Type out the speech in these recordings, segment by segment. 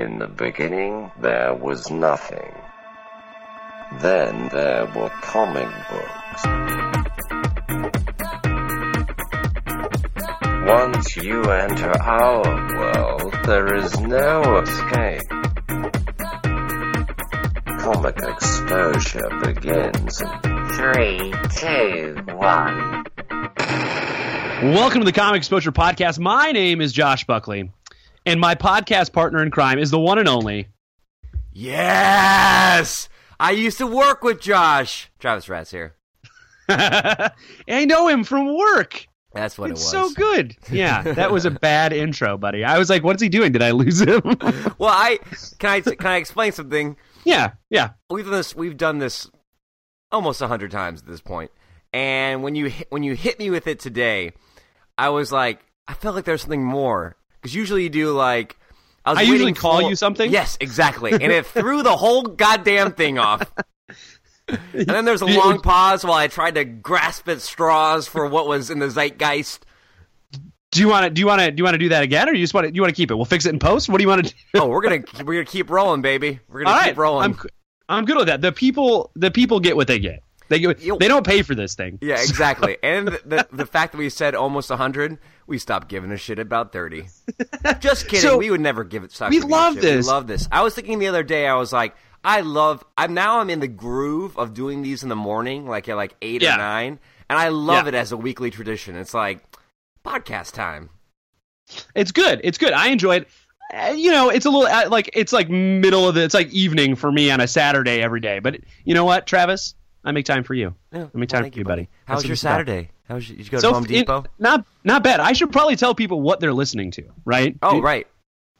In the beginning, there was nothing. Then there were comic books. Once you enter our world, there is no escape. Comic exposure begins in three, two, one. Welcome to the Comic Exposure Podcast. My name is Josh Buckley, and my podcast partner in crime is the one and only. Yes! I used to work with Josh. Travis Ratz here. I know him from work. That's what it's it was. so good. Yeah, that was a bad intro, buddy. I was like, "What's he doing? Did I lose him?" Well, I can I can I explain something? yeah, yeah. We've done this. We've done this almost a hundred times at this point. And when you when you hit me with it today, I was like, I felt like there's something more because usually you do like. I, was I usually call for- you something? Yes, exactly, and it threw the whole goddamn thing off. And then there's a long pause while I tried to grasp at straws for what was in the zeitgeist. Do you want to? Do you want to? Do you want to do that again, or you just want to? You want to keep it? We'll fix it in post. What do you want to do? Oh, we're gonna we're gonna keep rolling, baby. We're gonna All keep right, rolling. I'm I'm good with that. The people the people get what they get. They they don't pay for this thing. Yeah, exactly. and the the fact that we said almost 100, we stopped giving a shit about 30. Just kidding. So, we would never give it. Stop we love this. We love this. I was thinking the other day. I was like, I love. I'm now. I'm in the groove of doing these in the morning, like at like eight Yeah. or nine, and I love Yeah. it as a weekly tradition. It's like podcast time. It's good. It's good. I enjoy it. Uh, you know, it's a little uh, like it's like middle of the. It's like evening for me on a Saturday every day. But you know what, Travis? I make time for you. Yeah, I make time thank for you, buddy. How was your about. Saturday? How was your, did you go to So Home in- Depot? not not bad. I should probably tell people what they're listening to, right? oh, You- right.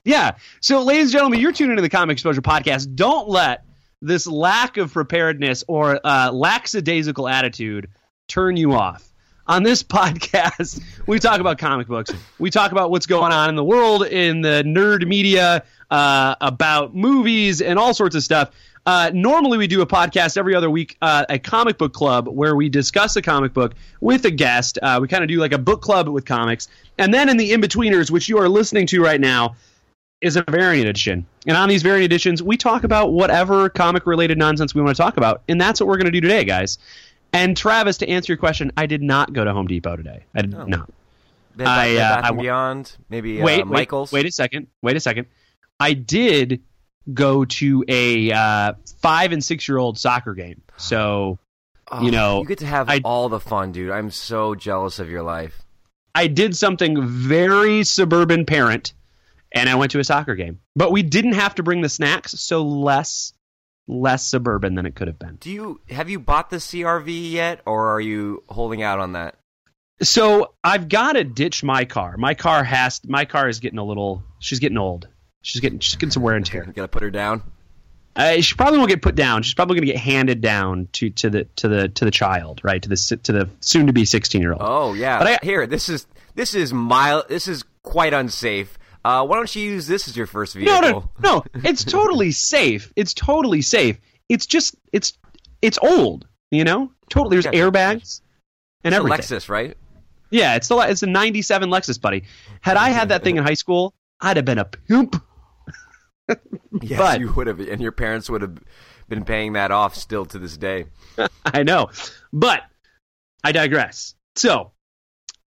Yeah. So, ladies and gentlemen, you're tuning into the Comic Exposure Podcast. Don't let this lack of preparedness or uh, lackadaisical attitude turn you off. On this podcast, we talk about comic books. We talk about what's going on in the world, in the nerd media, uh, about movies, and all sorts of stuff. Uh, normally, we do a podcast every other week, uh, a comic book club, where we discuss a comic book with a guest. Uh, we kind of do like a book club with comics. And then in the in betweeners, which you are listening to right now, is a variant edition. And on these variant editions, we talk about whatever comic related nonsense we want to talk about. And that's what we're going to do today, guys. And Travis, to answer your question, I did not go to Home Depot today. I did Oh. not. Bed, I, uh, Bath I Beyond, maybe wait, uh, wait, Michaels. wait a second. Wait a second. I did go to a uh, five and six year old soccer game. So Oh, you know, you get to have I- all the fun, dude. I'm so jealous of your life. I did something very suburban parent, and I went to a soccer game. But we didn't have to bring the snacks, so less less suburban than it could have been. Do you have you bought the CRV yet, or are you holding out on that? So I've got to ditch my car. My car has my car is getting a little. She's getting old. She's getting she's getting some wear and tear. You gotta put her down. Uh, she probably won't get put down. She's probably going to get handed down to, to the to the to the child, right? To the to the soon to be sixteen year old. Oh yeah. But I- Here, this is this is mild. This is quite unsafe. Uh, why don't you use this as your first vehicle? No, no, no. It's totally safe. It's totally safe. It's just it's it's old. You know, totally. There's airbags and It's a everything. Lexus, right? Yeah, it's the it's a '97 Lexus, buddy. Had I had that thing in high school, I'd have been a pimp. Yes, But- you would have, and your parents would have been paying that off still to this day. I know, but I digress. So,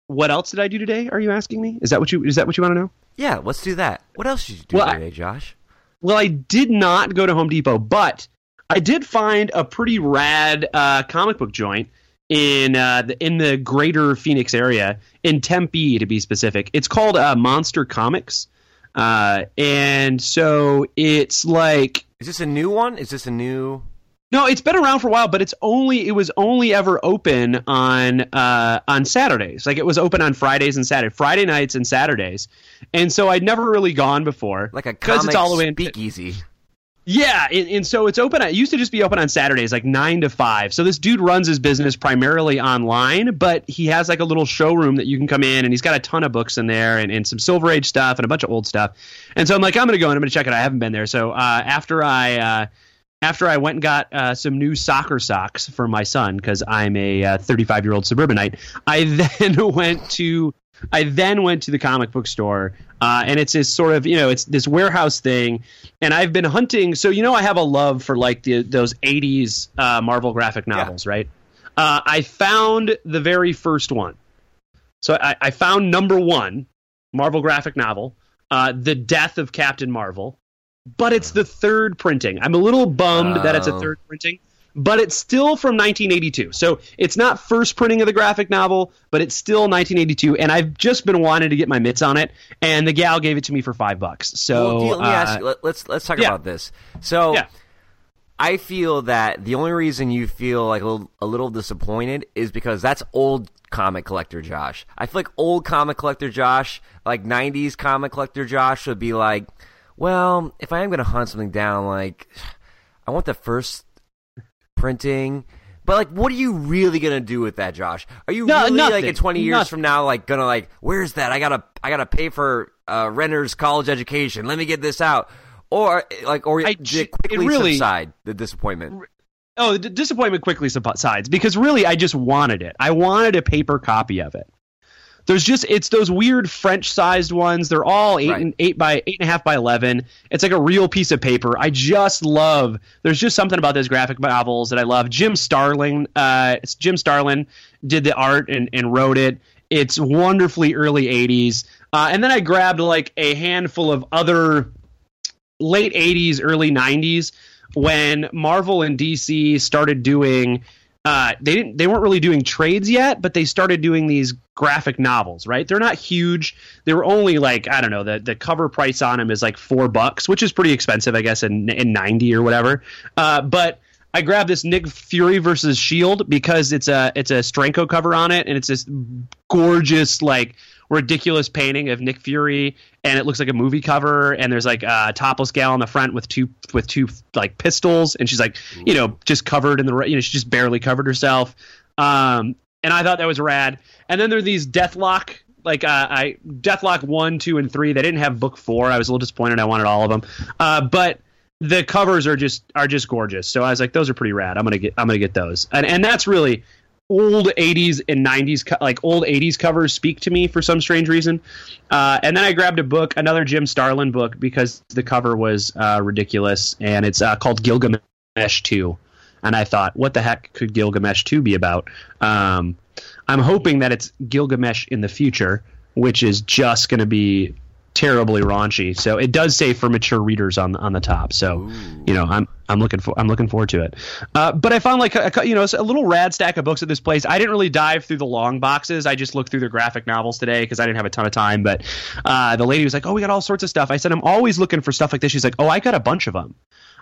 what else did I do today? Are you asking me? Is that what you is that what you want to know? Yeah, let's do that. What else did you do Well, today, Josh? Well, I did not go to Home Depot, but I did find a pretty rad uh, comic book joint in uh, the, in the greater Phoenix area, in Tempe to be specific. It's called uh, Monster Comics, uh, and so it's like Is this a new one? Is this a new? No, it's been around for a while, but it's only it was only ever open on uh, on Saturdays. Like it was open on Fridays and Saturday, Friday nights and Saturdays, and so I'd never really gone before. Like a 'Cause comic it's all the way in- speakeasy. Yeah, and, and so it's open. It used to just be open on Saturdays, like nine to five. So this dude runs his business primarily online, but he has like a little showroom that you can come in, and he's got a ton of books in there, and, and some Silver Age stuff, and a bunch of old stuff. And so I'm like, I'm gonna go and I'm gonna check it. out. I haven't been there, so uh, after I uh, after I went and got uh, some new soccer socks for my son because I'm a 35 year old suburbanite, I then went to I then went to the comic book store, uh, and it's this sort of you know it's this warehouse thing, and I've been hunting. So you know I have a love for like the those '80s uh, Marvel graphic novels, yeah. right? Uh, I found the very first one. So I, I found number one Marvel graphic novel, uh, The Death of Captain Marvel, but it's the third printing. I'm a little bummed oh. that it's a third printing, but it's still from 1982. So it's not first printing of the graphic novel, but it's still 1982. And I've just been wanting to get my mitts on it, and the gal gave it to me for five bucks. So well, let me uh, ask you, let, us let's, let's talk yeah. about this. So. Yeah. I feel that the only reason you feel like a little, a little disappointed is because that's old comic collector Josh. I feel like old comic collector Josh, like 90s comic collector Josh, would be like, well, if I am going to hunt something down, like, I want the first printing. But like, what are you really gonna do with that, Josh? Are you no, really nothing. like in twenty years nothing. from now, like gonna like, where's that? I gotta, I gotta pay for uh, Renner's college education. Let me get this out, or like, or I, did quickly really, subside the disappointment. Oh, the disappointment quickly subsides because really, I just wanted it. I wanted a paper copy of it. There's just it's those weird French sized ones. They're all eight right. and eight by eight and a half by eleven. It's like a real piece of paper. I just love. There's just something about those graphic novels that I love. Jim Starlin, uh, Jim Starlin did the art and, and wrote it. It's wonderfully early '80s. Uh, and then I grabbed like a handful of other late '80s, early '90s when Marvel and DC started doing uh, they didn't they weren't really doing trades yet, but they started doing these graphic novels, right? They're not huge. They were only like I don't know the the cover price on them is like four bucks, which is pretty expensive, I guess, in in ninety or whatever. Uh, but I grabbed this Nick Fury versus Shield because it's a it's a Steranko cover on it, and it's this gorgeous like ridiculous painting of Nick Fury, and it looks like a movie cover. And there's like a topless gal on the front with two with two like pistols, and she's like you know just covered in the you know she just barely covered herself. Um, and I thought that was rad. And then there are these Deathlok like uh, I Deathlok one, two, and three. They didn't have book four. I was a little disappointed. I wanted all of them, uh, but the covers are just are just gorgeous. So I was like, those are pretty rad. I'm gonna get I'm gonna get those. And and that's really old 80s and 90s like old 80s covers speak to me for some strange reason. Uh, and then i grabbed a book another jim starlin book because the cover was uh, ridiculous and it's uh, called gilgamesh 2 and i thought what the heck could gilgamesh 2 be about? Um, i'm hoping that it's gilgamesh in the future which is just going to be terribly raunchy. So it does say for mature readers on on the top. So Ooh. you know, I'm I'm looking for I'm looking forward to it. Uh, but I found like a, you know a little rad stack of books at this place. I didn't really dive through the long boxes. I just looked through the graphic novels today because I didn't have a ton of time. But uh, the lady was like, "Oh, we got all sorts of stuff." I said, "I'm always looking for stuff like this." She's like, "Oh, I got a bunch of them."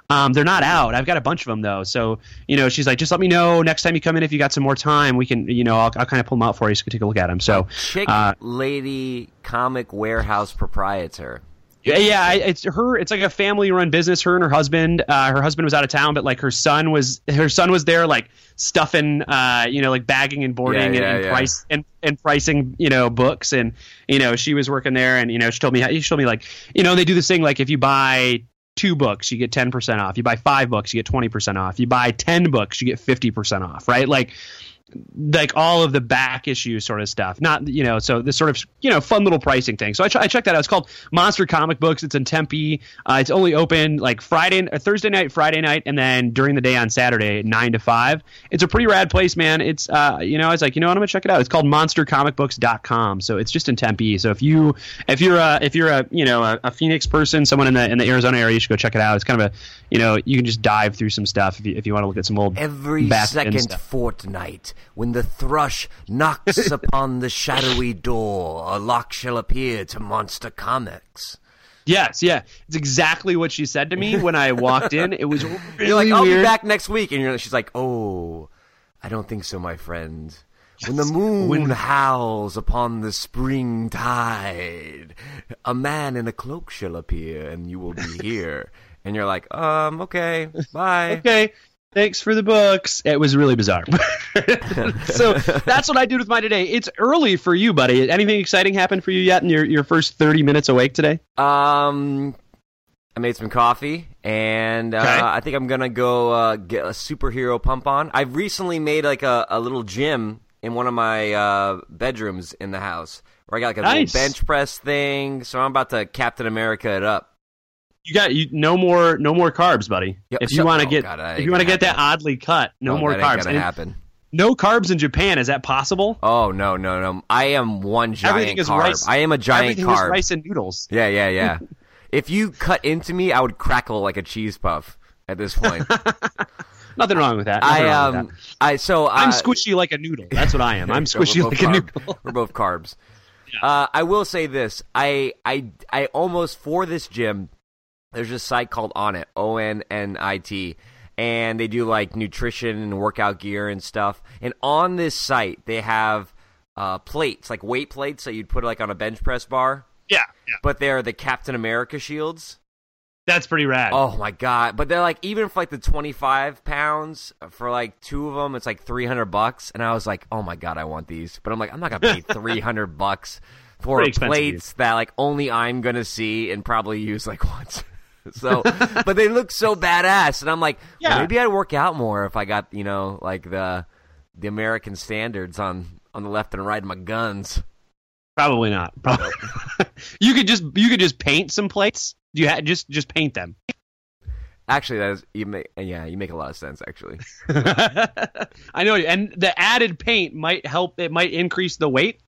Um, they're not out. I've got a bunch of them though. So you know, she's like, just let me know next time you come in if you got some more time. We can, you know, I'll, I'll kind of pull them out for you so you can take a look at them. So, chick uh, lady comic warehouse proprietor. Yeah, yeah, it's her. It's like a family-run business. Her and her husband. Uh, her husband was out of town, but like her son was. Her son was there, like stuffing, uh, you know, like bagging and boarding yeah, yeah, and, and yeah. price and, and pricing, you know, books. And you know, she was working there, and you know, she told me. She told me like, you know, they do this thing like if you buy two books, you get 10% off. You buy five books, you get 20% off. You buy 10 books, you get 50% off, right? Like, like all of the back issue sort of stuff. Not you know, so this sort of you know fun little pricing thing. So I, ch- I checked that out. It's called Monster Comic Books. It's in Tempe. Uh, it's only open like Friday, uh, Thursday night, Friday night, and then during the day on Saturday, nine to five. It's a pretty rad place, man. It's uh, you know, I was like, you know what, I'm gonna check it out. It's called MonsterComicBooks.com. So it's just in Tempe. So if you if you're a if you're a you know a, a Phoenix person, someone in the in the Arizona area, you should go check it out. It's kind of a you know you can just dive through some stuff if you if you want to look at some old every second fortnight when the thrush knocks upon the shadowy door, a lock shall appear to Monster Comics. Yes, yeah, it's exactly what she said to me when I walked in. It was really you're like, I'll weird. be back next week, and you're, she's like, "Oh, I don't think so, my friend." When the moon when... howls upon the spring tide, a man in a cloak shall appear, and you will be here. and you're like, um, okay, bye. okay thanks for the books. It was really bizarre. so that's what I did with my today. It's early for you, buddy. Anything exciting happened for you yet in your, your first 30 minutes awake today? Um, I made some coffee, and uh, okay. I think I'm gonna go uh, get a superhero pump on. I've recently made like a, a little gym in one of my uh, bedrooms in the house where I got like a Nice. little bench press thing. So I'm about to Captain America it up. You got you no more no more carbs, buddy. Yep, if you want to oh, get God, that if you want to get that oddly cut, no, more that carbs. Ain't gonna And happen. no carbs in Japan. Is that possible? Oh no no no! I am one giant Everything is carb. rice. I am a giant Everything carb. is rice and noodles. Yeah yeah yeah. if you cut into me, I would crackle like a cheese puff. At this point, Nothing wrong with that. Nothing I um that. I so I'm uh, squishy like a noodle. That's what I am. I'm squishy like a noodle. We're both carbs. Uh, I will say this: I, I, I almost for this gym. There's a site called Onnit, O N N I T, and they do like nutrition and workout gear and stuff. And on this site, they have uh, plates, like weight plates that you'd put like on a bench press bar, Yeah, yeah. but they're the Captain America shields. That's pretty rad. Oh my god! But they're like even for like the twenty five pounds for like two of them, it's like three hundred bucks. And I was like, oh my god, I want these. But I'm like, I'm not gonna pay three hundred bucks for plates that like only I'm gonna see and probably use like once. so, but they look so badass, and I'm like, well, maybe I'd work out more if I got you know like the the American standards on on the left and right of my guns. Probably not. Probably. you could just you could just paint some plates. You ha- just just paint them. Actually, that is you make yeah you make a lot of sense actually. I know, and the added paint might help. It might increase the weight.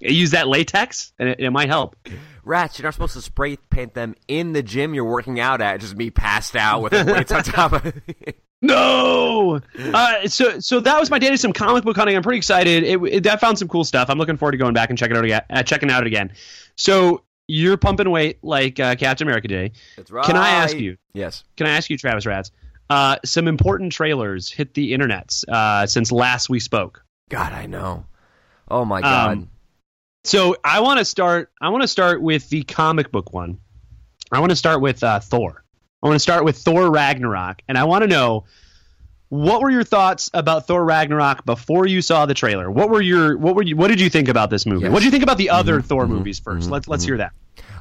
Use that latex, and it, it might help. Rats, you're not supposed to spray paint them in the gym you're working out at. Just me passed out with the weights on top of it. No. Uh, so so that was my day to some comic book hunting. I'm pretty excited. It, it, I found some cool stuff. I'm looking forward to going back and checking out again. Uh, checking out again. So you're pumping weight like uh, Captain America Day. That's right. Can I ask you? Yes. Can I ask you, Travis Ratz? Uh, some important trailers hit the internets uh, since last we spoke. God, I know. Oh my god. Um, So I want to start. I want to start with the comic book one. I want to start with uh, Thor. I want to start with Thor Ragnarok, and I want to know what were your thoughts about Thor Ragnarok before you saw the trailer. What were your what were you what did you think about this movie? Yes. What did you think about the other Mm-hmm, Thor movies 1st Let's let's hear that.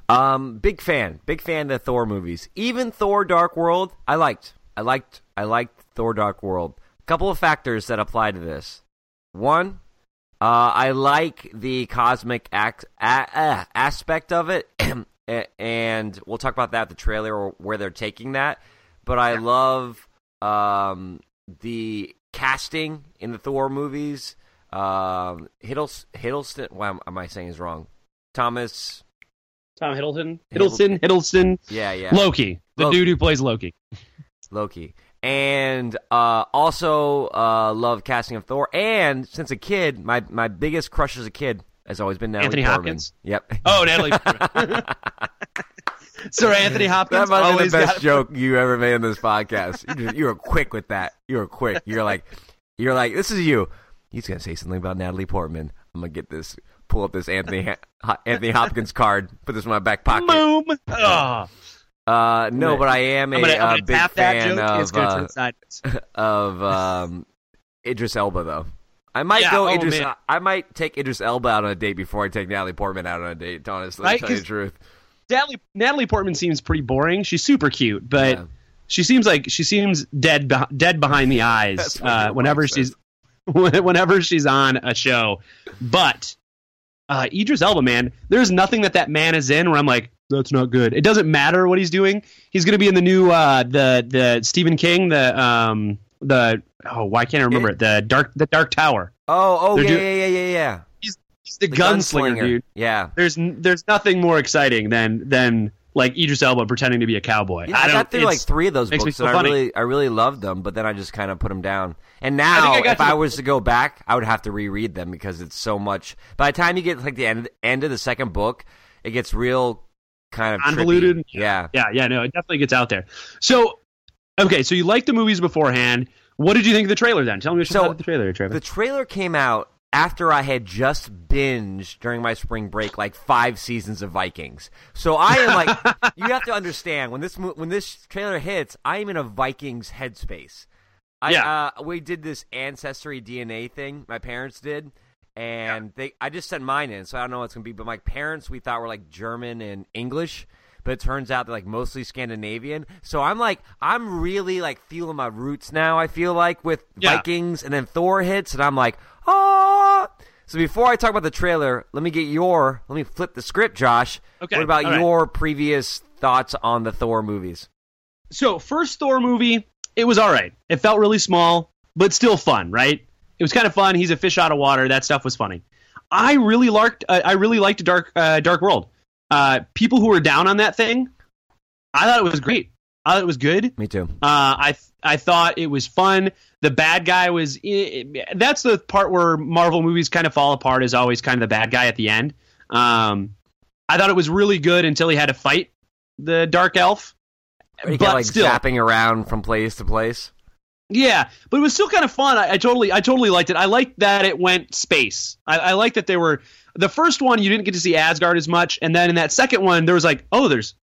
Um, big fan, big fan of the Thor movies. Even Thor: Dark World, I liked. I liked. I liked Thor: Dark World. A couple of factors that apply to this. One, uh, I like the cosmic ac- a- uh, aspect of it, and we'll talk about that the trailer or where they're taking that. But I love um, the casting in the Thor movies. Um, Hiddles- Hiddleston. Why am, am I saying is wrong? Thomas. Tom Hiddleston, Hiddleston. Hiddleston, Hiddleston, Yeah, yeah. Loki, the Loki. dude who plays Loki. Loki. And uh, also uh, love casting of Thor. And since a kid, my, my biggest crush as a kid has always been Natalie Anthony Portman. Hopkins? Yep. Oh, Natalie. Sir Anthony Hopkins That might been the best joke you ever made in this podcast. You, just, you were quick with that. You were quick. You're like, you're like, this is you. He's gonna say something about Natalie Portman. I'm gonna get this. Pull up this Anthony Anthony Hopkins card. Put this in my back pocket. Boom. Oh. Uh, no, but I am a I'm gonna, I'm uh, big that fan of uh, of um, Idris Elba, though. I might Yeah, go oh, Idris. man. I might take Idris Elba out on a date before I take Natalie Portman out on a date. Honestly, Right, to tell you the truth. Natalie, Natalie Portman seems pretty boring. She's super cute, but Yeah. she seems like she seems dead dead behind the eyes uh, whenever she's says. whenever she's on a show. But uh, Idris Elba, man, there's nothing that that man is in where I'm like, that's not good. It doesn't matter what he's doing. He's going to be in the new uh, the the Stephen King the um the oh why can't I remember it the dark the Dark Tower. Oh, oh, They're yeah, do- yeah, yeah, yeah, yeah. He's the, The gunslinger, dude. Yeah. There's there's nothing more exciting than than like Idris Elba pretending to be a cowboy. Yeah, I I, got through like three of those books, and I really, I really loved them. But then I just kind of put them down. And now, think I if I was to go back, I would have to reread them because it's so much. By the time you get to, like the end, end of the second book, it gets real kind of trippy. Convoluted? Yeah. Yeah, yeah, no, it definitely gets out there. So, okay, so you liked the movies beforehand. What did you think of the trailer then? Tell me what you So, thought of the trailer, Trevor. The trailer came out after I had just binged during my spring break like five seasons of Vikings. So I am like, you have to understand when this when this trailer hits, I am in a Vikings headspace. I, Yeah. uh, we did this ancestry DNA thing. My parents did, and they I just sent mine in, so I don't know what it's gonna be. But my parents we thought were like German and English. But it turns out they're like mostly Scandinavian. So I'm like, I'm really like feeling my roots now. I feel like with Yeah. Vikings, and then Thor hits, and I'm like, oh. So before I talk about the trailer, let me get your let me flip the script, Josh. Okay, What about all right. your previous thoughts on the Thor movies? So first Thor movie, it was all right. It felt really small, but still fun, right? It was kind of fun. He's a fish out of water. That stuff was funny. I really liked. Uh, I really liked Dark uh, Dark World. Uh, people who were down on that thing, I thought it was great. I thought it was good. Me too. Uh, I I thought it was fun. The bad guy was. That's the part where Marvel movies kind of fall apart. Is always kind of the bad guy at the end. Um, I thought it was really good until he had to fight the Dark Elf. But get like still, zapping around from place to place. Yeah, but it was still kind of fun. I, I totally, I totally liked it. I liked that it went space. I, I liked that there were the first one you didn't get to see Asgard as much, and then in that second one there was like, oh, there's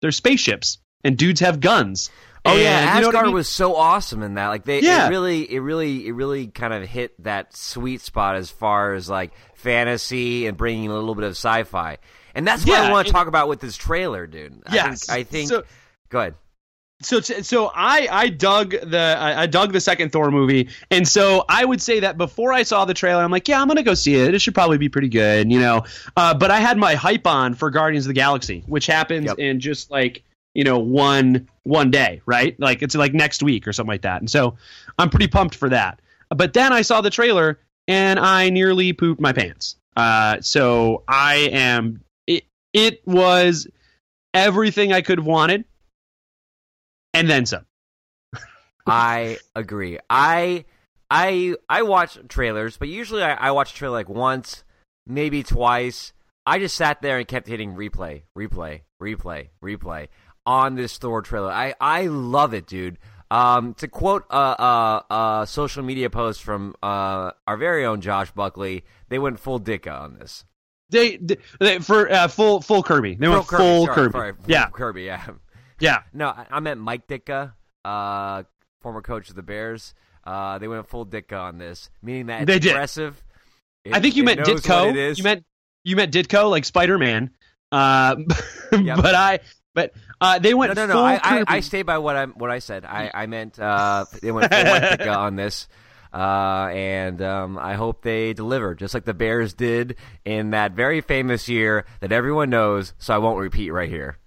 there's spaceships and dudes have guns. Oh And, yeah, you know Asgard I mean? was so awesome in that. Like they, Yeah. it really, it really, it really kind of hit that sweet spot as far as like fantasy and bringing a little bit of sci-fi. And that's what I want to talk about with this trailer, dude. I Yes. think, I think. So- go ahead. So so I I dug the I, dug the second Thor movie, and so I would say that before I saw the trailer, I'm like, yeah, I'm gonna go see it. It should probably be pretty good, you know. Uh, but I had my hype on for Guardians of the Galaxy, which happens Yep. in just like you know one one day, right? Like it's like next week or something like that, and so I'm pretty pumped for that. But then I saw the trailer and I nearly pooped my pants. Uh, so I am it. It was everything I could have wanted, and then some. I agree. I I I watch trailers, but usually I, I watch a trailer like once, maybe twice. I just sat there and kept hitting replay, replay, replay, replay on this Thor trailer. I I love it, dude. Um, to quote a, a, a social media post from uh, our very own Josh Buckley, they went full Ditka on this. They, they, they- for uh, full full Kirby. They went Full full sorry, Kirby. sorry, full Yeah, Kirby, yeah. Yeah. No, I, I meant Mike Ditka, uh, former coach of the Bears. Uh, they went full Ditka on this, meaning that They did. aggressive. I think you meant Ditko. it. You meant you meant Ditko like Spider Man. Uh, Yep. but I but uh, they went no, no. full I, I. I stay by what I what I said. I, I meant uh, they went full Ditka on this. Uh, and um, I hope they deliver, just like the Bears did in that very famous year that everyone knows. So I won't repeat right here.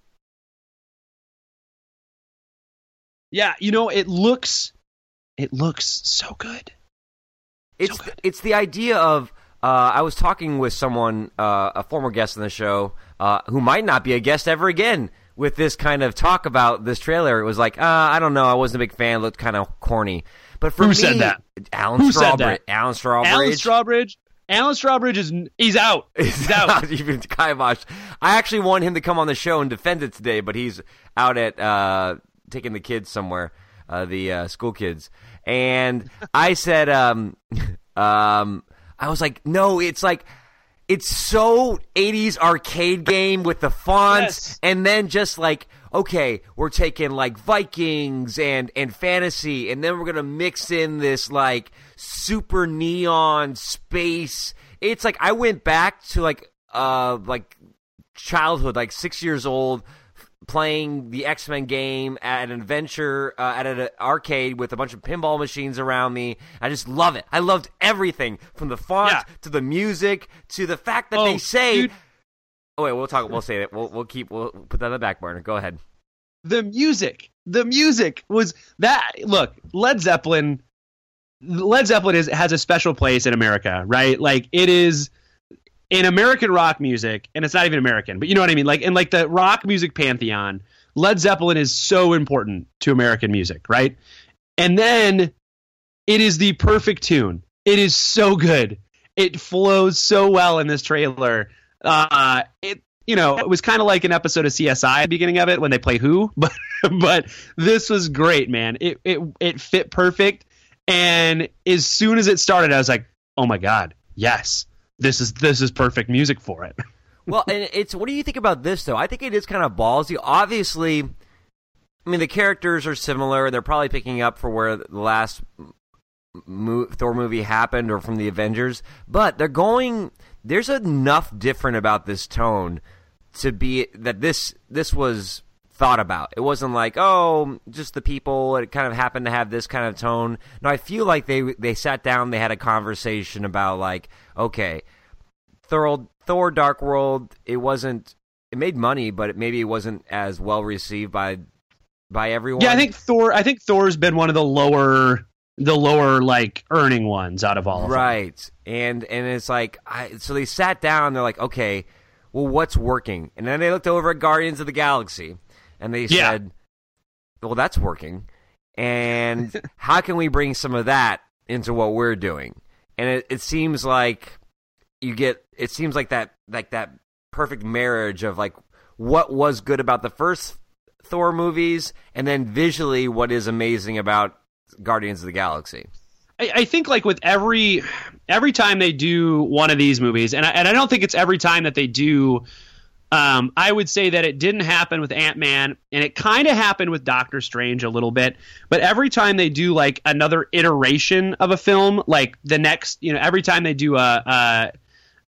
Yeah, you know it looks it looks so good. It's good. it's the idea of uh, I was talking with someone, uh, a former guest on the show, uh, who might not be a guest ever again. With this kind of talk about this trailer, it was like, uh, I don't know, I wasn't a big fan. It looked kind of corny. But for Who me, said that? Alan Who said Strawbridge. that? Alan Strawbridge. Alan Strawbridge. Alan Strawbridge is he's out. He's out. even kibosh. I actually want him to come on the show and defend it today, but he's out at uh, taking the kids somewhere, uh, the uh, school kids. And I said, um, um, I was like, no, it's like. It's so 80s arcade game with the fonts Yes. and then just like okay, we're taking like Vikings and and fantasy and then we're going to mix in this like super neon space. It's like I went back to like uh like childhood, like 6 years old playing the X-Men game at an adventure uh, at an arcade with a bunch of pinball machines around me. I just love it. I loved everything from the font Yeah. to the music to the fact that Oh, they say dude. Oh wait, we'll talk. We'll say it. We'll we'll keep. We'll put that on the back burner. Go ahead. the music the music was that look led zeppelin led zeppelin is has a special place in america right like it is in american rock music and it's not even american but you know what i mean? Like in like the rock music pantheon led zeppelin is so important to american music right? And then it is the perfect tune. It is so good. It flows so well in this trailer. Uh it you know, it was kind of like an episode of CSI at the beginning of it when they play Who, but but this was great, man. It it it fit perfect, and as soon as it started, I was like, oh my god, yes, this is this is perfect music for it. Well, and it's. What do you think about this though? I think it is kind of ballsy. Obviously, I mean the characters are similar. They're probably picking up for where the last Thor movie happened, or from the Avengers. But they're going. There's enough different about this tone to be that this this was thought about. It wasn't like, oh, just the people. It kind of happened to have this kind of tone. No, I feel like they they sat down, they had a conversation about like, okay, Thor, Thor: Dark World. It wasn't. It made money, but it, maybe it wasn't as well received by by everyone. Yeah, I think Thor. I think Thor's been one of the lower, the lower like earning ones out of all of them. right, and and it's like, I so they sat down. They're like, okay, well, what's working? And then they looked over at Guardians of the Galaxy, and they Yeah. said, well, that's working. And how can we bring some of that into what we're doing? And it, it seems like you get. It seems like that like that perfect marriage of like what was good about the first Thor movies, and then visually what is amazing about Guardians of the Galaxy. I, I think like with every every time they do one of these movies, and I, and I don't think it's every time that they do. Um, I would say that it didn't happen with Ant Man, and it kind of happened with Doctor Strange a little bit. But every time they do like another iteration of a film, like the next, you know, every time they do a a,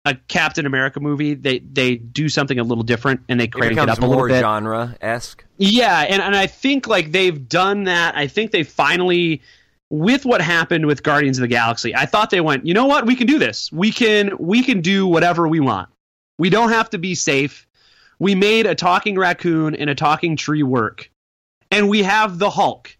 a Captain America movie, they they do something a little different, and they It crank it, becomes up a little more bit. genre esque. Yeah, and, and I think like they've done that. I think they finally with what happened with Guardians of the Galaxy, I thought they went, you know what, we can do this. We can we can do whatever we want. We don't have to be safe. We made a talking raccoon and a talking tree work. And we have the Hulk.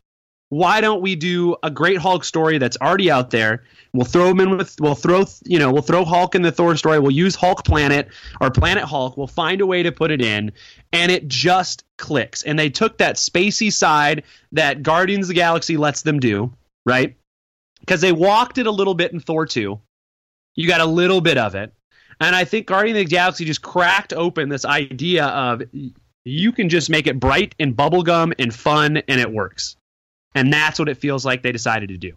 Why don't we do a great Hulk story that's already out there? We'll throw him in with we'll throw you know, we'll throw Hulk in the Thor story. We'll use Hulk Planet or Planet Hulk. We'll find a way to put it in and it just clicks. And they took that spacey side that Guardians of the Galaxy lets them do, right? Because they walked it a little bit in Thor 2. You got a little bit of it. And I think Guardians of the Galaxy just cracked open this idea of you can just make it bright and bubblegum and fun and it works. And that's what it feels like they decided to do.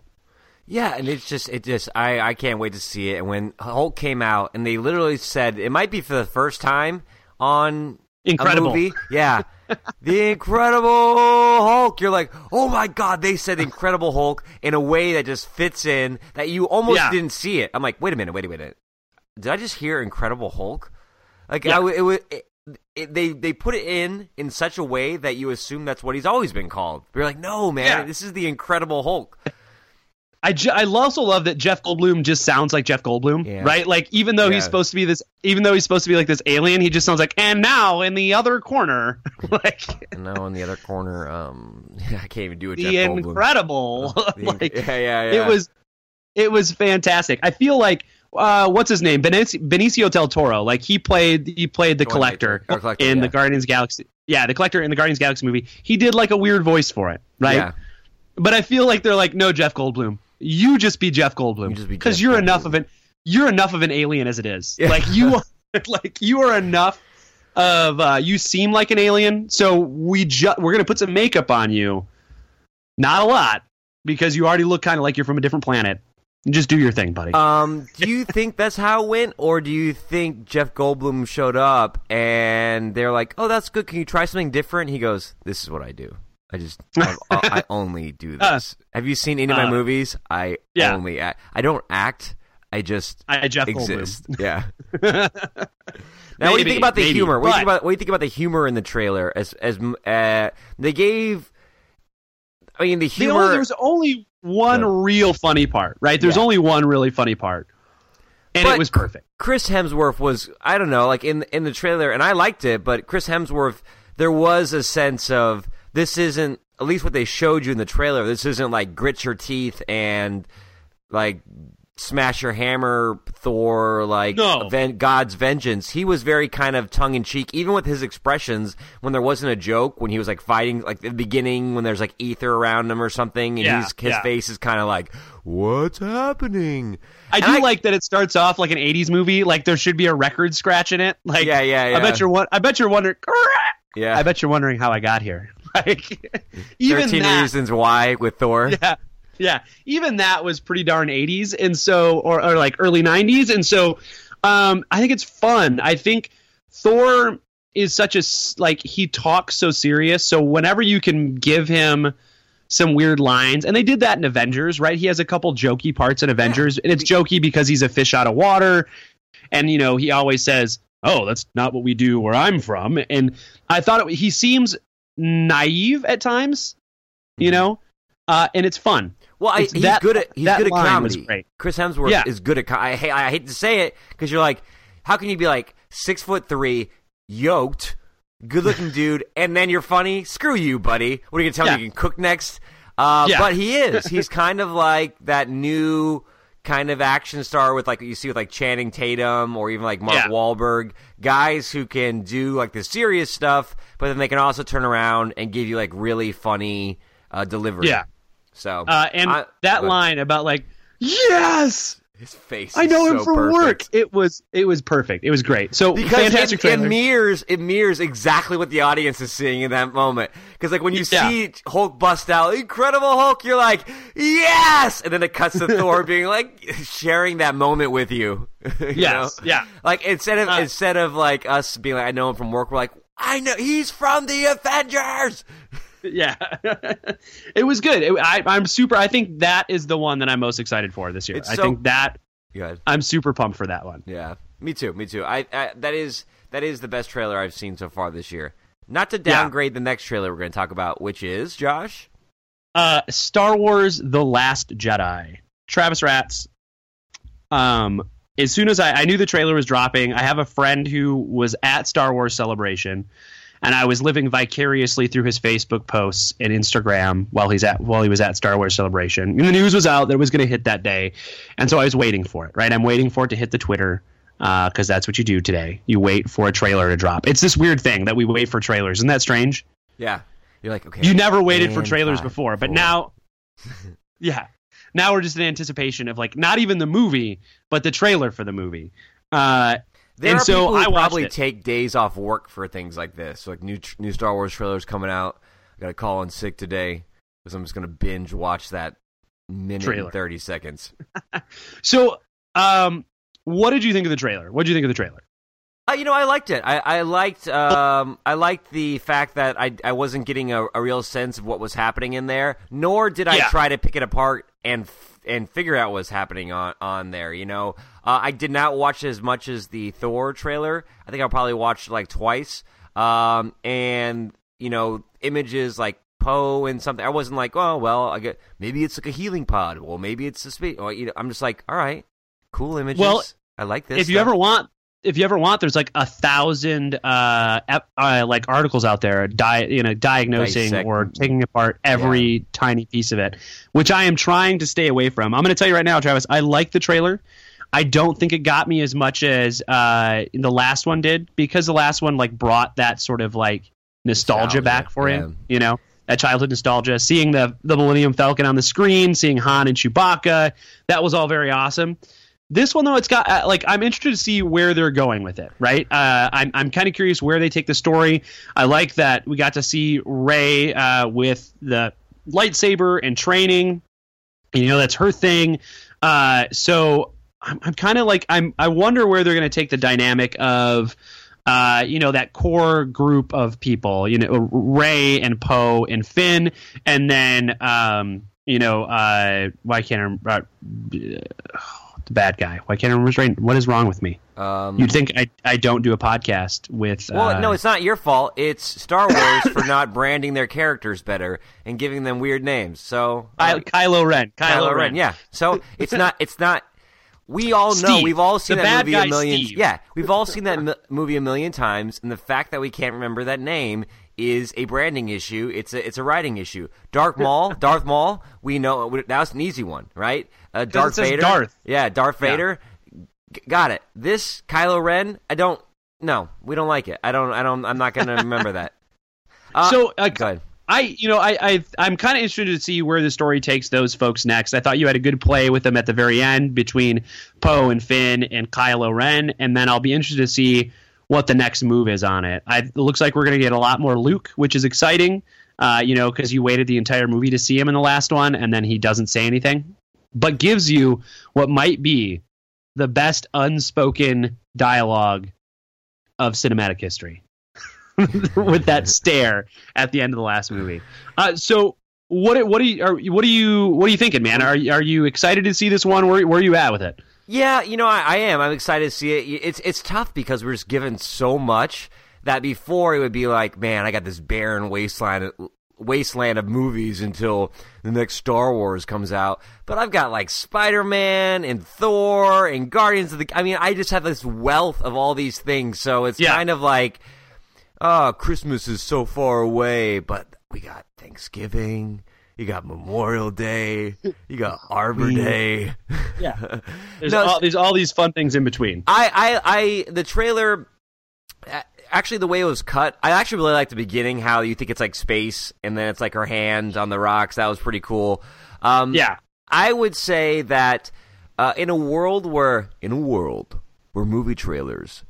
Yeah, and it's just it just I I can't wait to see it. And when Hulk came out, and they literally said it might be for the first time on Incredible. a movie. Yeah, the Incredible Hulk. You're like, oh my god, they said Incredible Hulk in a way that just fits in that you almost Yeah. didn't see it. I'm like, wait a minute, wait a minute. Did I just hear Incredible Hulk? Like Yeah. I it was. It, it, they they put it in in such a way that you assume that's what he's always been called. You're like, no, man, Yeah. this is the Incredible Hulk. I, ju- I also love that Jeff Goldblum just sounds like Jeff Goldblum, Yeah. right? Like even though Yeah. he's supposed to be this, even though he's supposed to be like this alien, he just sounds like. And now in the other corner, like And now in the other corner, um, I can't even do it. the Jeff Goldblum. incredible, The like yeah, yeah, yeah. it was, it was fantastic. I feel like uh, what's his name, Benicio, Benicio del Toro. Like he played, he played the collector, Nature. Collector, in yeah. the Guardians Galaxy. Yeah, the collector in the Guardians Galaxy movie. He did like a weird voice for it, right? Yeah. But I feel like they're like, no, Jeff Goldblum. You just be Jeff Goldblum You just be because you're Goldblum. enough of an you're enough of an alien as it is. Yeah. Like you, are, like you are enough of uh, you seem like an alien. So we ju- we're gonna put some makeup on you. Not a lot because you already look kind of like you're from a different planet. Just do your thing, buddy. Um, do you think that's how it went, or do you think Jeff Goldblum showed up and they're like, "Oh, that's good. Can you try something different?" He goes, "This is what I do. I just, I, I only do this. Have you seen any of my uh, movies? I yeah. only act. I don't act. I just I Jeff exist. Goldblum. Yeah. Now, what do you think about the maybe, humor? What do you think about what do you think about the humor in the trailer? As as uh, they gave, I mean, the The humor. only, there's only one real funny part, right? There's Yeah. only one really funny part, and But- it was perfect. Chris Hemsworth was I don't know like in in the trailer and I liked it but Chris Hemsworth there was a sense of this isn't at least what they showed you in the trailer this isn't like grit your teeth and like smash your hammer Thor like No. ven- God's vengeance he was very kind of tongue in cheek even with his expressions when there wasn't a joke when he was like fighting like the beginning when there's like ether around him or something and Yeah, he's, his yeah. face is kind of like what's happening I And do I- like that it starts off like an '80s movie. Like there should be a record scratch in it. Like Yeah, yeah, yeah. I bet you're. I bet you're wondering. yeah I bet you're wondering how I got here. Like even 13 that. Reasons Why with Thor. Yeah, yeah. Even that was pretty darn '80s, and so or, or like early '90s, and so um, I think it's fun. I think Thor is such a like he talks so serious. So whenever you can give him some weird lines, and they did that in Avengers, right? He has a couple jokey parts in Avengers, and it's jokey because he's a fish out of water, and you know he always says, "Oh, that's not what we do where I'm from," and I thought it, he seems naive at times, you Mhm. know, uh, and it's fun. Well, I, he's that- good at he's good at comedy. Chris Hemsworth Yeah. is good at. Co- I hate I hate to say it because you're like, how can you be like six foot three, yoked, good looking dude, and then you're funny? Screw you, buddy. What are you gonna tell Yeah. me? You can cook next? Uh, Yeah. But he is. He's kind of like that new kind of action star with like you see with like Channing Tatum or even like Mark Yeah. Wahlberg, guys who can do like the serious stuff, but then they can also turn around and give you like really funny uh, delivery. Yeah. So Uh, and I- that but line about like, yes, his face. I know him from perfect. work. It was it was perfect. It was great. So Because fantastic it, trailer. it mirrors it mirrors exactly what the audience is seeing in that moment. Because like when you Yeah. see Hulk bust out, Incredible Hulk, you're like, yes, and then it cuts to Thor being like sharing that moment with you. you Yes, know? yeah. Like instead of Uh, instead of like us being like, I know him from work, we're like, I know he's from the Avengers. yeah, it was good. It, I, I'm super. I think that is the one that I'm most excited for this year. It's I so- think that Good. I'm super pumped for that one. Yeah, me too. Me too. I, I that is that is the best trailer I've seen so far this year. Not to Yeah. downgrade the next trailer we're going to talk about, which is Josh. Uh, Star Wars: The Last Jedi. Travis Ratz. Um, as soon as I, I knew the trailer was dropping, I have a friend who was at Star Wars Celebration, and I was living vicariously through his Facebook posts and Instagram while he's at while he was at Star Wars Celebration. And the news was out that it was going to hit that day, and so I was waiting for it. Right, I'm waiting for it to hit the Twitter because that's what you do today. You wait for a trailer to drop. It's this weird thing that we wait for trailers. Isn't that strange? Yeah, you're like okay. You never waited for trailers before, but four. now, yeah, now we're just in anticipation of like not even the movie, but the trailer for the movie. Uh, There and so I probably it. take days off work for things like this, like new new Star Wars trailers coming out. I got to call in sick today because I'm just going to binge watch that minute Trailer. and thirty seconds. so, um, what did you think of the trailer? What did you think of the trailer? Uh, you know, I liked it. I, I liked um, I liked the fact that I I wasn't getting a, a real sense of what was happening in there, nor did I Yeah. try to pick it apart and and figure out what's happening on on there. You know, uh, I did not watch as much as the Thor trailer. I think I probably watched like twice. Um, and you know, images like Poe and something. I wasn't like, oh well, I get maybe it's like a healing pod. Well, maybe it's a space. Well, you know, I'm just like, all right, cool images. Well, I like this. if you ever want, if you ever want, there's like a thousand uh, ep- uh like articles out there, di- you know, diagnosing Dissect- or taking apart every tiny piece of it, which I am trying to stay away from. I'm going to tell you right now, Travis. I like the trailer. I don't think it got me as much as uh, the last one did because the last one like brought that sort of like nostalgia, Nostalgia, back for yeah. him. You know, that childhood nostalgia. Seeing the the Millennium Falcon on the screen, seeing Han and Chewbacca, that was all very awesome. This one though, it's got uh, like I'm interested to see where they're going with it. Right? Uh, I'm I'm kind of curious where they take the story. I like that we got to see Rey uh, with the lightsaber and training. You know that's her thing. Uh, so I'm, I'm kind of like I'm. I wonder where they're going to take the dynamic of, uh, you know, that core group of people. You know, Rey and Poe and Finn, and then um, you know, uh, why can't I? Uh, the bad guy. Why can't I remember his name? What is wrong with me? um, You'd think I, I don't do a podcast with. Well, uh, no, it's not your fault. It's Star Wars for not branding their characters better and giving them weird names. So uh, Ky- Kylo Ren. Kylo, Kylo Ren, yeah. So it's not. It's not. We all know. Steve, We've all seen that movie a million. Steve. Yeah, we've all seen that m- movie a million times, and the fact that we can't remember that name is a branding issue. It's a it's a writing issue. Darth Maul, Darth Maul. We know that's an easy one, right? Uh, Darth Vader. Darth. Yeah, Darth Yeah. Vader. G- got it. This Kylo Ren. I don't. No, we don't like it. I don't. I don't. I'm not going to remember that. Uh, so uh, go ahead. I, you know, I, I I'm kind of interested to see where the story takes those folks next. I thought you had a good play with them at the very end between Poe and Finn and Kylo Ren, and then I'll be interested to see what the next move is on it. I, it looks like we're going to get a lot more Luke, which is exciting. Uh, you know, because you waited the entire movie to see him in the last one, and then he doesn't say anything, but gives you what might be the best unspoken dialogue of cinematic history. with that stare at the end of the last movie. Uh, so what what do you are, what do you what are you thinking, man? Are are you excited to see this one? Where where are you at with it? Yeah, you know, I, I am. I'm excited to see it. It's it's tough because we're just given so much that before it would be like, man, I got this barren wasteland wasteland of movies until the next Star Wars comes out. But I've got like Spider Man and Thor and Guardians of the. I mean, I just have this wealth of all these things. So it's Yeah. kind of like, oh, Christmas is so far away, but we got Thanksgiving. You got Memorial Day. You got Arbor Day. Yeah. There's No, all, there's all these fun things in between. I, I, I, the trailer, actually, the way it was cut, I actually really like the beginning. How you think it's like space, and then it's like her hand on the rocks. That was pretty cool. Um, Yeah. I would say that uh, in a world where, in a world where movie trailers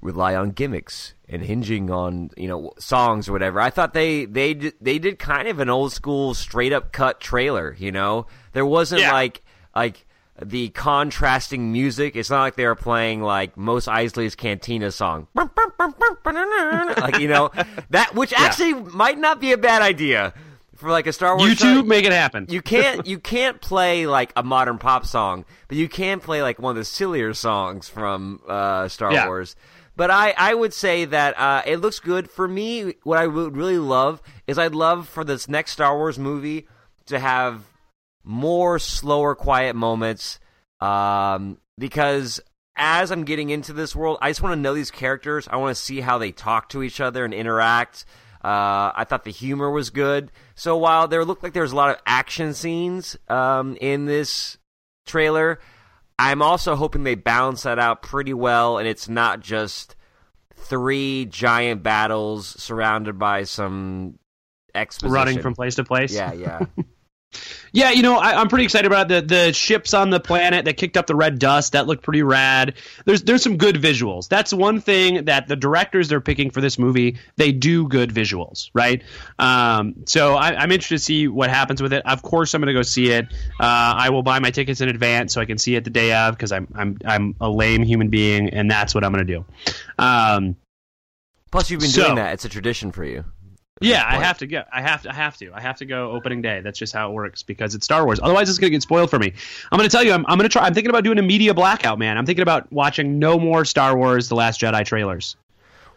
rely on gimmicks and hinging on you know songs or whatever, I thought they they did, they did kind of an old school straight up cut trailer. You know, there wasn't Yeah. like like the contrasting music. It's not like they were playing like Mos Eisley's Cantina song, like you know that, which actually might not be a bad idea for like a Star Wars. YouTube, show. make it happen. You can't you can't play like a modern pop song, but you can play like one of the sillier songs from uh, Star Yeah. Wars. But I, I would say that uh, it looks good for me. What I would really love is I'd love for this next Star Wars movie to have more slower, quiet moments. Um, because as I'm getting into this world, I just want to know these characters. I want to see how they talk to each other and interact. Uh, I thought the humor was good. So while there looked like there was a lot of action scenes um, in this trailer, I'm also hoping they balance that out pretty well, and it's not just three giant battles surrounded by some exposition. Running from place to place. Yeah, yeah. Yeah, you know, I, I'm pretty excited about the the ships on the planet that kicked up the red dust. That looked pretty rad. There's there's some good visuals. That's one thing that the directors they're picking for this movie they do good visuals, right? Um, so I, I'm interested to see what happens with it. Of course, I'm going to go see it. Uh, I will buy my tickets in advance so I can see it the day of because I'm I'm I'm a lame human being and that's what I'm going to do. Um, Plus, you've been So- doing that. It's a tradition for you. Yeah, I have to go. I have to. I have to. I have to go opening day. That's just how it works because it's Star Wars. Otherwise, it's gonna get spoiled for me. I'm gonna tell you. I'm, I'm gonna try. I'm thinking about doing a media blackout, man. I'm thinking about watching no more Star Wars: The Last Jedi trailers.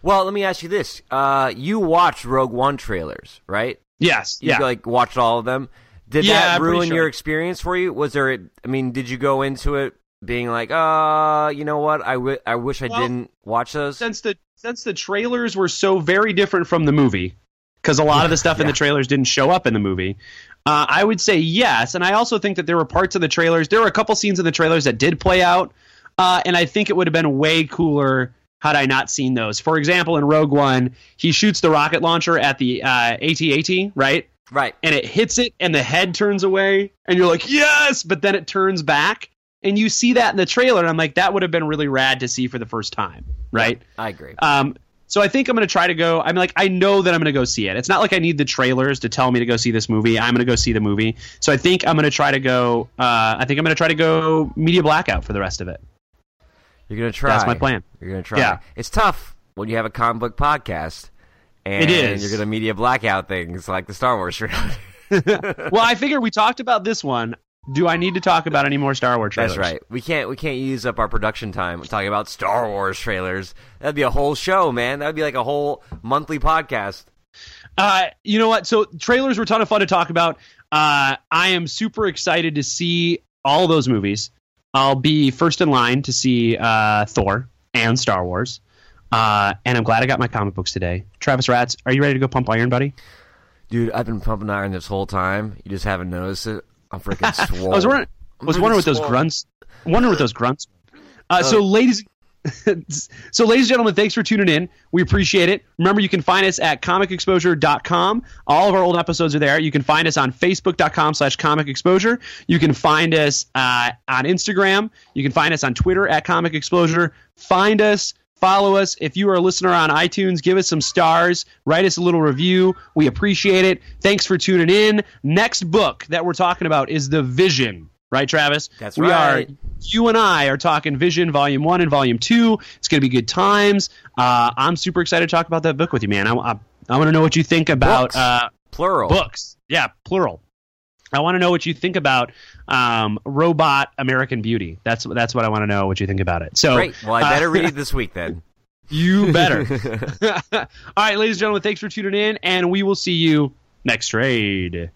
Well, let me ask you this: uh, you watched Rogue One trailers, right? Yes. You yeah. like watched all of them. Did Yeah, that ruin sure. your experience for you? Was there? I mean, did you go into it being like, uh, you know what? I, w- I wish I Well, didn't watch those. since the since the trailers were so very different from the movie, because a lot of the stuff in the trailers didn't show up in the movie. Uh, I would say yes, and I also think that there were parts of the trailers. There were a couple scenes in the trailers that did play out, uh, and I think it would have been way cooler had I not seen those. For example, in Rogue One, he shoots the rocket launcher at the uh, AT-AT, right? Right. and it hits it and the head turns away and you're like yes but then it turns back and you see that in the trailer and i'm like that would have been really rad to see for the first time right I agree. um so i think i'm going to try to go i'm like i know that i'm going to go see it it's not like i need the trailers to tell me to go see this movie i'm going to go see the movie so i think i'm going to try to go uh, i think i'm going to try to go media blackout for the rest of it You're gonna try. that's my plan You're gonna try. Yeah. It's tough when you have a comic book podcast. And It is. You're gonna media blackout things like the Star Wars trailer. well i figure we talked about this one do i need to talk about any more star wars trailers That's right. We can't we can't use up our production time talking about Star Wars trailers. That'd be a whole show, man. That'd be like a whole monthly podcast. Uh, you know what? So trailers were a ton of fun to talk about. Uh, I am super excited to see all those movies. I'll be first in line to see uh, Thor and Star Wars. Uh, and I'm glad I got my comic books today. Travis Ratz, are you ready to go pump iron, buddy? Dude, I've been pumping iron this whole time. You just haven't noticed it. I'm freaking swole. I was wondering, I'm was wondering what those grunts. Wondering what those grunts. Uh, Oh. So, ladies, so ladies and gentlemen, thanks for tuning in. We appreciate it. Remember, you can find us at comicexposure.com. All of our old episodes are there. You can find us on facebook.com slash comic exposure. You can find us uh, on Instagram. You can find us on Twitter at comic exposure. Find us. Follow us. If you are a listener on iTunes, give us some stars. Write us a little review. We appreciate it. Thanks for tuning in. Next book that we're talking about is The Vision. Right, Travis? That's we right. are you and I are talking Vision Volume One and Volume Two. It's going to be good times. Uh, I'm super excited to talk about that book with you, man. I, I, I want to know what you think about Books. uh, Plural. books. Yeah, plural. I want to know what you think about um, Robot American Beauty. That's that's what I want to know what you think about it. So Great. Well, I uh, better read it this week then. You better. All right, ladies and gentlemen, thanks for tuning in, and we will see you next trade.